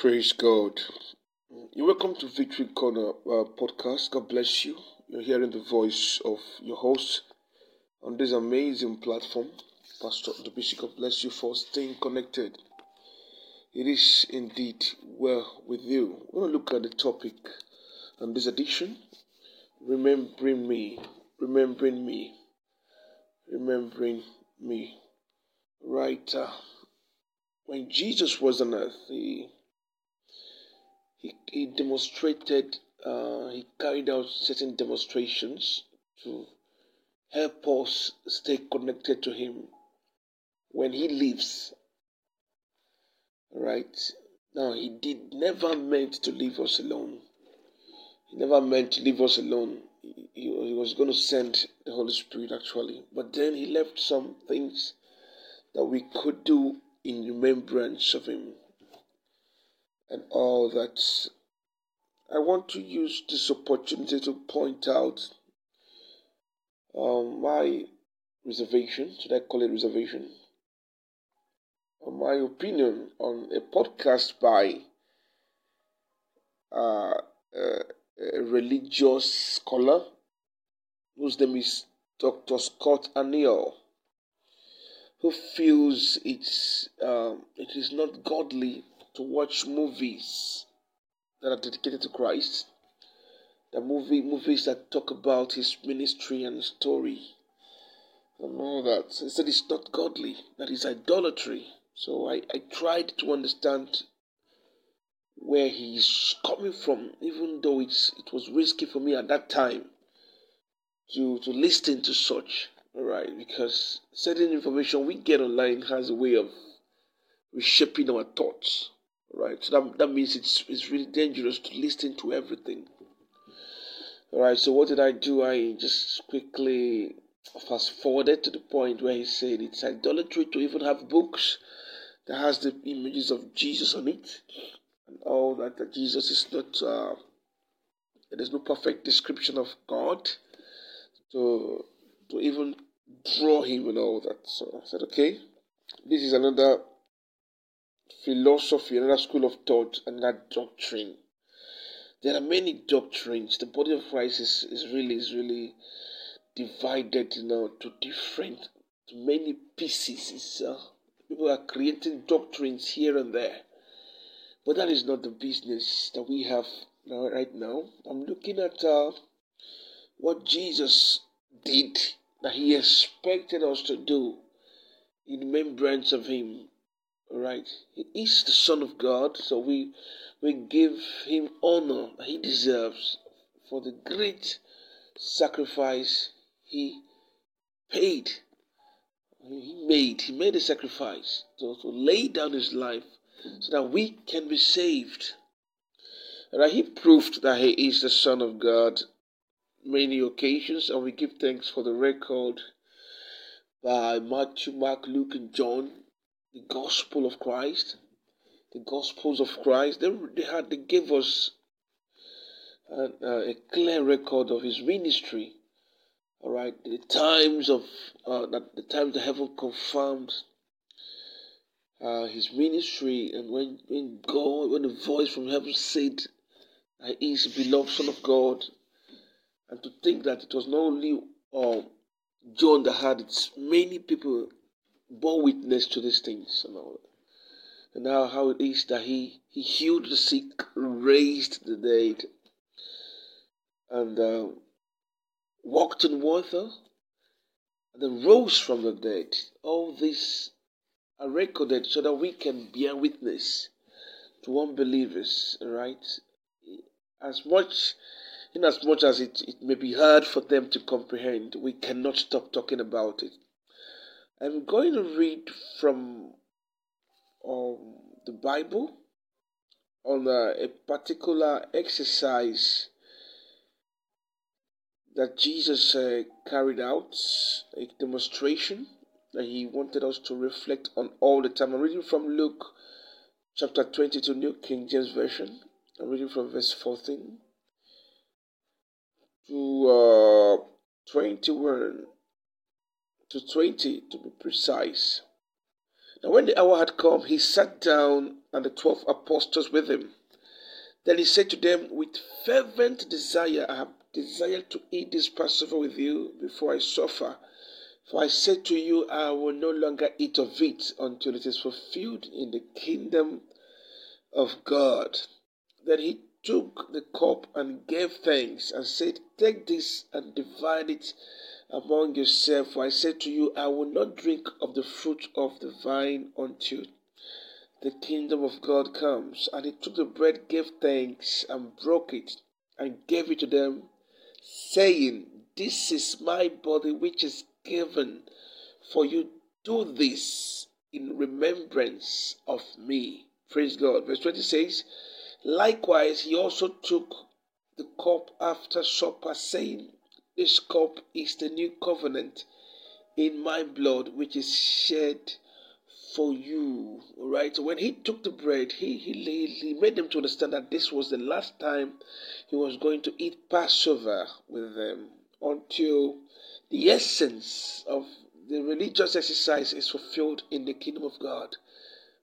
Praise God. You're welcome to Victory Corner uh, podcast. God bless you. You're hearing the voice of your host on this amazing platform. Pastor The Dubisi, God bless you for staying connected. It is indeed well with you. We're going to look at the topic on this edition Remembering Me. Remembering Me. Remembering Me. Right. Uh, when Jesus was on earth, he he, he demonstrated, uh, he carried out certain demonstrations to help us stay connected to him when he leaves. Right? Now, he did never meant to leave us alone. He never meant to leave us alone. He, he was going to send the Holy Spirit actually. But then he left some things that we could do in remembrance of him and all that. I want to use this opportunity to point out um, my reservation, should I call it reservation? Or my opinion on a podcast by uh, a religious scholar whose name is Dr. Scott Aniol, who feels it's um, it is not godly to watch movies that are dedicated to Christ. The movie movies that talk about his ministry and story and all that. He said it's not godly, that is idolatry. So I, I tried to understand where he's coming from, even though it's it was risky for me at that time to to listen to such. Alright, because certain information we get online has a way of reshaping our thoughts right? So that, that means it's it's really dangerous to listen to everything. All right. So what did I do? I just quickly fast forwarded to the point where he said it's idolatry to even have books that has the images of Jesus on it, and all that. That Jesus is not. Uh, there's no perfect description of God to to even draw him and all that. So I said, okay, this is another philosophy, another school of thought, another doctrine. There are many doctrines. The body of Christ is, is really is really divided you know to different to many pieces. Uh, people are creating doctrines here and there. But that is not the business that we have now, right now. I'm looking at uh, what Jesus did that he expected us to do in remembrance of him right? He is the Son of God, so we we give him honor he deserves for the great sacrifice he paid. He made. He made a sacrifice to, to lay down his life so that we can be saved. Right? He proved that he is the Son of God many occasions, and we give thanks for the record by Matthew, Mark, Luke, and John the gospel of Christ, the gospels of Christ. They, they had they gave us a, a clear record of his ministry. All right, the times of uh, that the times the heaven confirmed uh, his ministry, and when when God, when the voice from heaven said he is beloved Son of God, and to think that it was not only uh, John that had it, many people bore witness to these things and all. And now how it is that he, he healed the sick, raised the dead, and uh, walked in water, and then rose from the dead. All these are recorded so that we can bear witness to unbelievers, right? As much in as much as it, it may be hard for them to comprehend, we cannot stop talking about it. I'm going to read from um, the Bible on a, a particular exercise that Jesus uh, carried out, a demonstration that he wanted us to reflect on all the time. I'm reading from Luke chapter 22, New King James Version. I'm reading from verse 14 to uh, 21 to 20 to be precise. Now, when the hour had come, he sat down and the twelve apostles with him. Then he said to them, With fervent desire, I have desired to eat this Passover with you before I suffer. For I said to you, I will no longer eat of it until it is fulfilled in the kingdom of God. Then he took the cup and gave thanks and said, Take this and divide it among yourselves. For I said to you, I will not drink of the fruit of the vine until the kingdom of God comes. And he took the bread, gave thanks, and broke it, and gave it to them, saying, This is my body which is given for you. Do this in remembrance of me. Praise God. Verse 20 says, Likewise, he also took the cup after supper, saying, This cup is the new covenant in my blood, which is shed for you. All right. So when he took the bread, he, he, he made them to understand that this was the last time he was going to eat Passover with them until the essence of the religious exercise is fulfilled in the kingdom of God.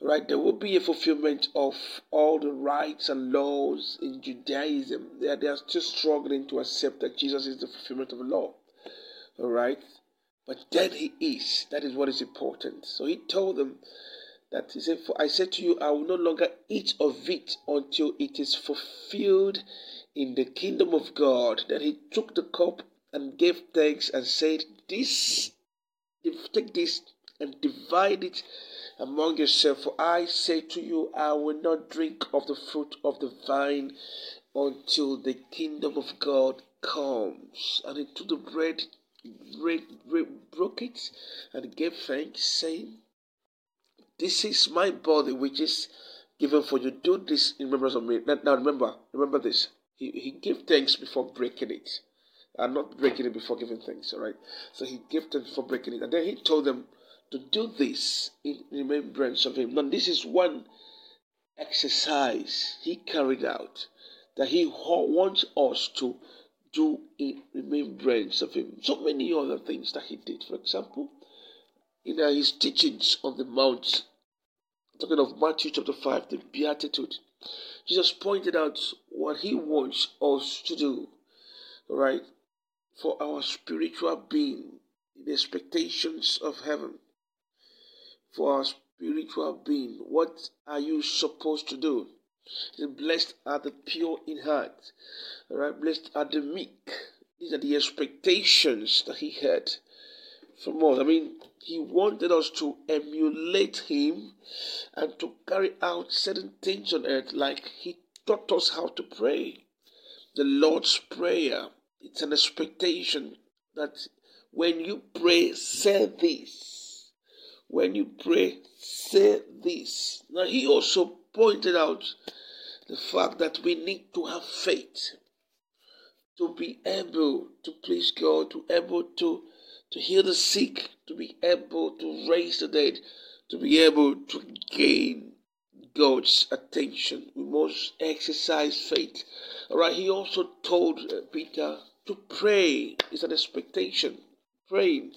Right, there will be a fulfillment of all the rites and laws in Judaism. They are, they are still struggling to accept that Jesus is the fulfillment of the law. All right, but then he is. That is what is important. So he told them that he said, For I said to you, I will no longer eat of it until it is fulfilled in the kingdom of God. Then he took the cup and gave thanks and said, This take this and divide it among yourselves. For I say to you, I will not drink of the fruit of the vine until the kingdom of God comes. And he took the bread broke it and gave thanks, saying, This is my body which is given for you. Do this in remembrance of me. Now, remember, remember this. He, he gave thanks before breaking it. And not breaking it before giving thanks, all right? So he gave thanks before breaking it. And then he told them to do this in remembrance of him. Now, this is one exercise he carried out that he wants us to do in remembrance of him. So many other things that he did. For example, in his teachings on the Mount, talking of Matthew chapter 5, the Beatitude, Jesus pointed out what he wants us to do, right, for our spiritual being, in the expectations of heaven, for our spiritual being. What are you supposed to do? Blessed are the pure in heart. All right, blessed are the meek. These are the expectations that he had from us. I mean, he wanted us to emulate him and to carry out certain things on earth, like he taught us how to pray. The Lord's Prayer. It's an expectation that when you pray, say this. When you pray, say this. Now, he also pointed out the fact that we need to have faith to be able to please God, to able to to heal the sick, to be able to raise the dead, to be able to gain God's attention. We must exercise faith. All right. He also told uh, Peter to pray. It's an expectation. Praying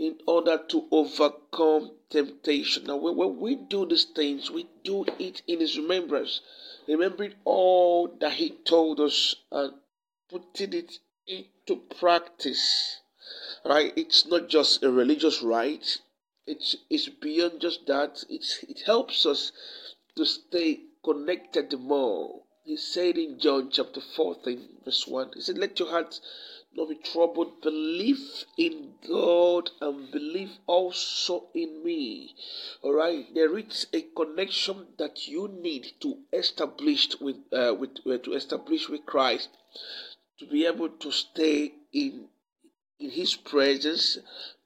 in order to overcome temptation. Now, when, we do these things, we do it in His remembrance, remembering all that He told us and putting it into practice. Right? It's not just a religious rite. It's it's beyond just that. It's it helps us to stay connected more. He said in John chapter 14, verse 1, He said, Let your heart not be troubled. Believe in God and believe also in me. All right, there is a connection that you need to establish with uh, with uh, to establish with Christ to be able to stay in in His presence,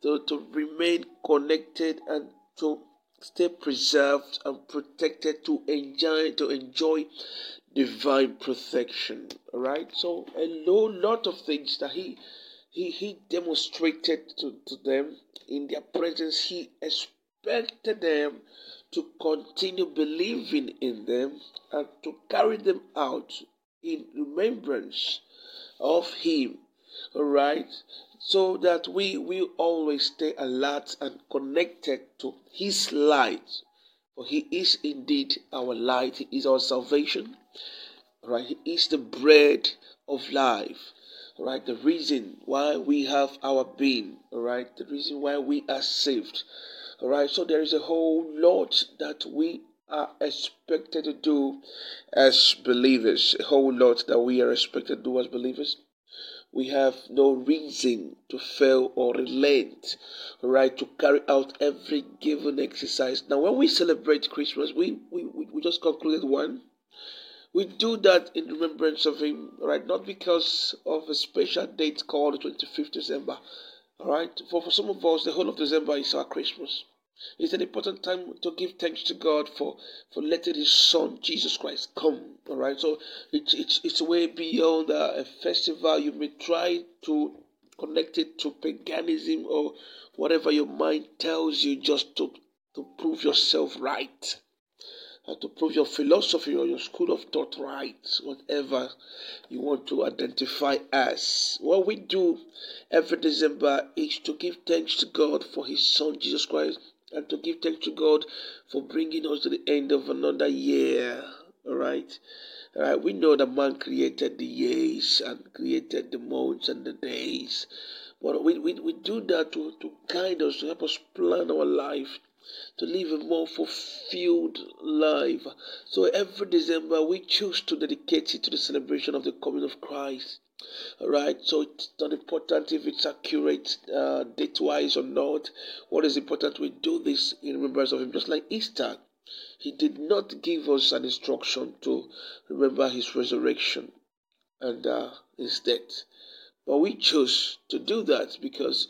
to, to remain connected and to stay preserved and protected to enjoy to enjoy divine protection. All right. So a lot of things that he he he demonstrated to, to them in their presence. He expected them to continue believing in them and to carry them out in remembrance of him. all right so that we will always stay alert and connected to his light. For he is indeed our light. He is our salvation right? he is the bread of life right? the reason why we have our being right? The reason why we are saved all right? So there is a whole lot that we are expected to do as believers. A whole lot that we are expected to do as believers we have no reason to fail or relent, right, to carry out every given exercise. Now, when we celebrate Christmas, we, we, we just concluded one. We do that in remembrance of Him, right, not because of a special date called the 25th December, all right. For, for some of us, the whole of December is our Christmas. It's an important time to give thanks to God for, for letting His Son Jesus Christ come. All right, so it's it's it's way beyond uh, a festival. You may try to connect it to paganism or whatever your mind tells you, just to to prove yourself right, uh, to prove your philosophy or your school of thought right, whatever you want to identify as. What we do every December is to give thanks to God for His Son Jesus Christ and to give thanks to God for bringing us to the end of another year. All right. All right. We know that man created the years and created the months and the days. But we, we, we do that to, to guide us, to help us plan our life, to live a more fulfilled life. So every December we choose to dedicate it to the celebration of the coming of Christ. All right, so it's not important if it's accurate uh, date wise or not. What is important, we do this in remembrance of Him, just like Easter. He did not give us an instruction to remember His resurrection and uh, His death, but we chose to do that because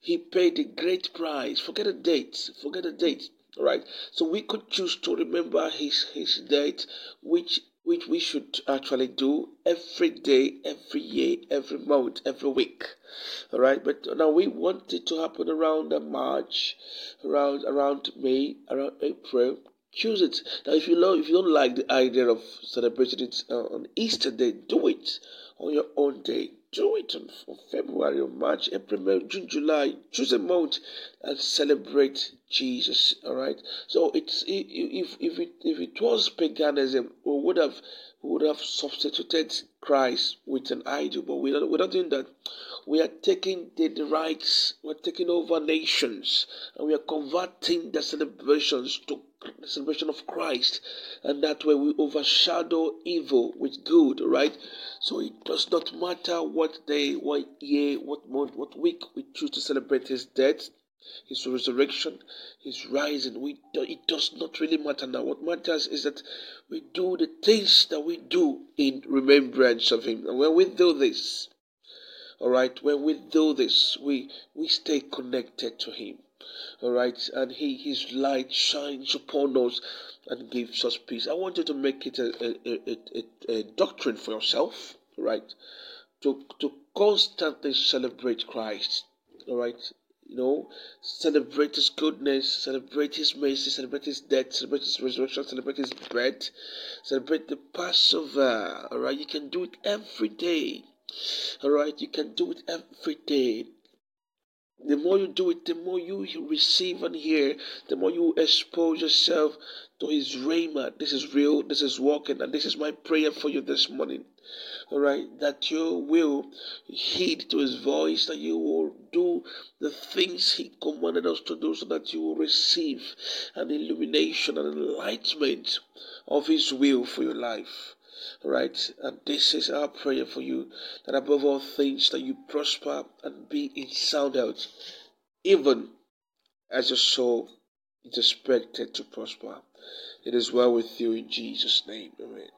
He paid a great price. Forget the date, forget the date. All right, so we could choose to remember His His date, which which we should actually do every day, every year, every month, every week. All right, but now we want it to happen around March, around around May, around April. Choose it now. If you love, if you don't like the idea of celebrating it uh, on Easter Day, do it on your own day. Do it on, February or March, April, May, June, July. Choose a month and celebrate Jesus. All right. So it's if if it if it was paganism, we would have we would have substituted Christ with an idol, but we're not, we're not doing that. We are taking the, the rights, we're taking over nations, and we are converting the celebrations to the celebration of Christ, and that way we overshadow evil with good, right? So it does not matter what day, what year, what month, what week we choose to celebrate His death, His resurrection, His rising. We do, it does not really matter now. What matters is that we do the things that we do in remembrance of Him, and when we do this, all right, when we do this, we we stay connected to Him all right and he his light shines upon us and gives us peace i want you to make it a, a, a, a, doctrine for yourself right to to constantly celebrate christ all right you know celebrate his goodness celebrate his mercy celebrate his death celebrate his resurrection celebrate his birth celebrate the passover all right you can do it every day all right you can do it every day the more you do it, the more you receive and hear, the more you expose yourself to His rhema. This is real, this is working, and this is my prayer for you this morning. All right, that you will heed to His voice, that you will do the things He commanded us to do, so that you will receive an illumination and enlightenment of His will for your life. Right? And this is our prayer for you that above all things that you prosper and be in sound health, even as your soul is expected to prosper. It is well with you in Jesus' name. Amen.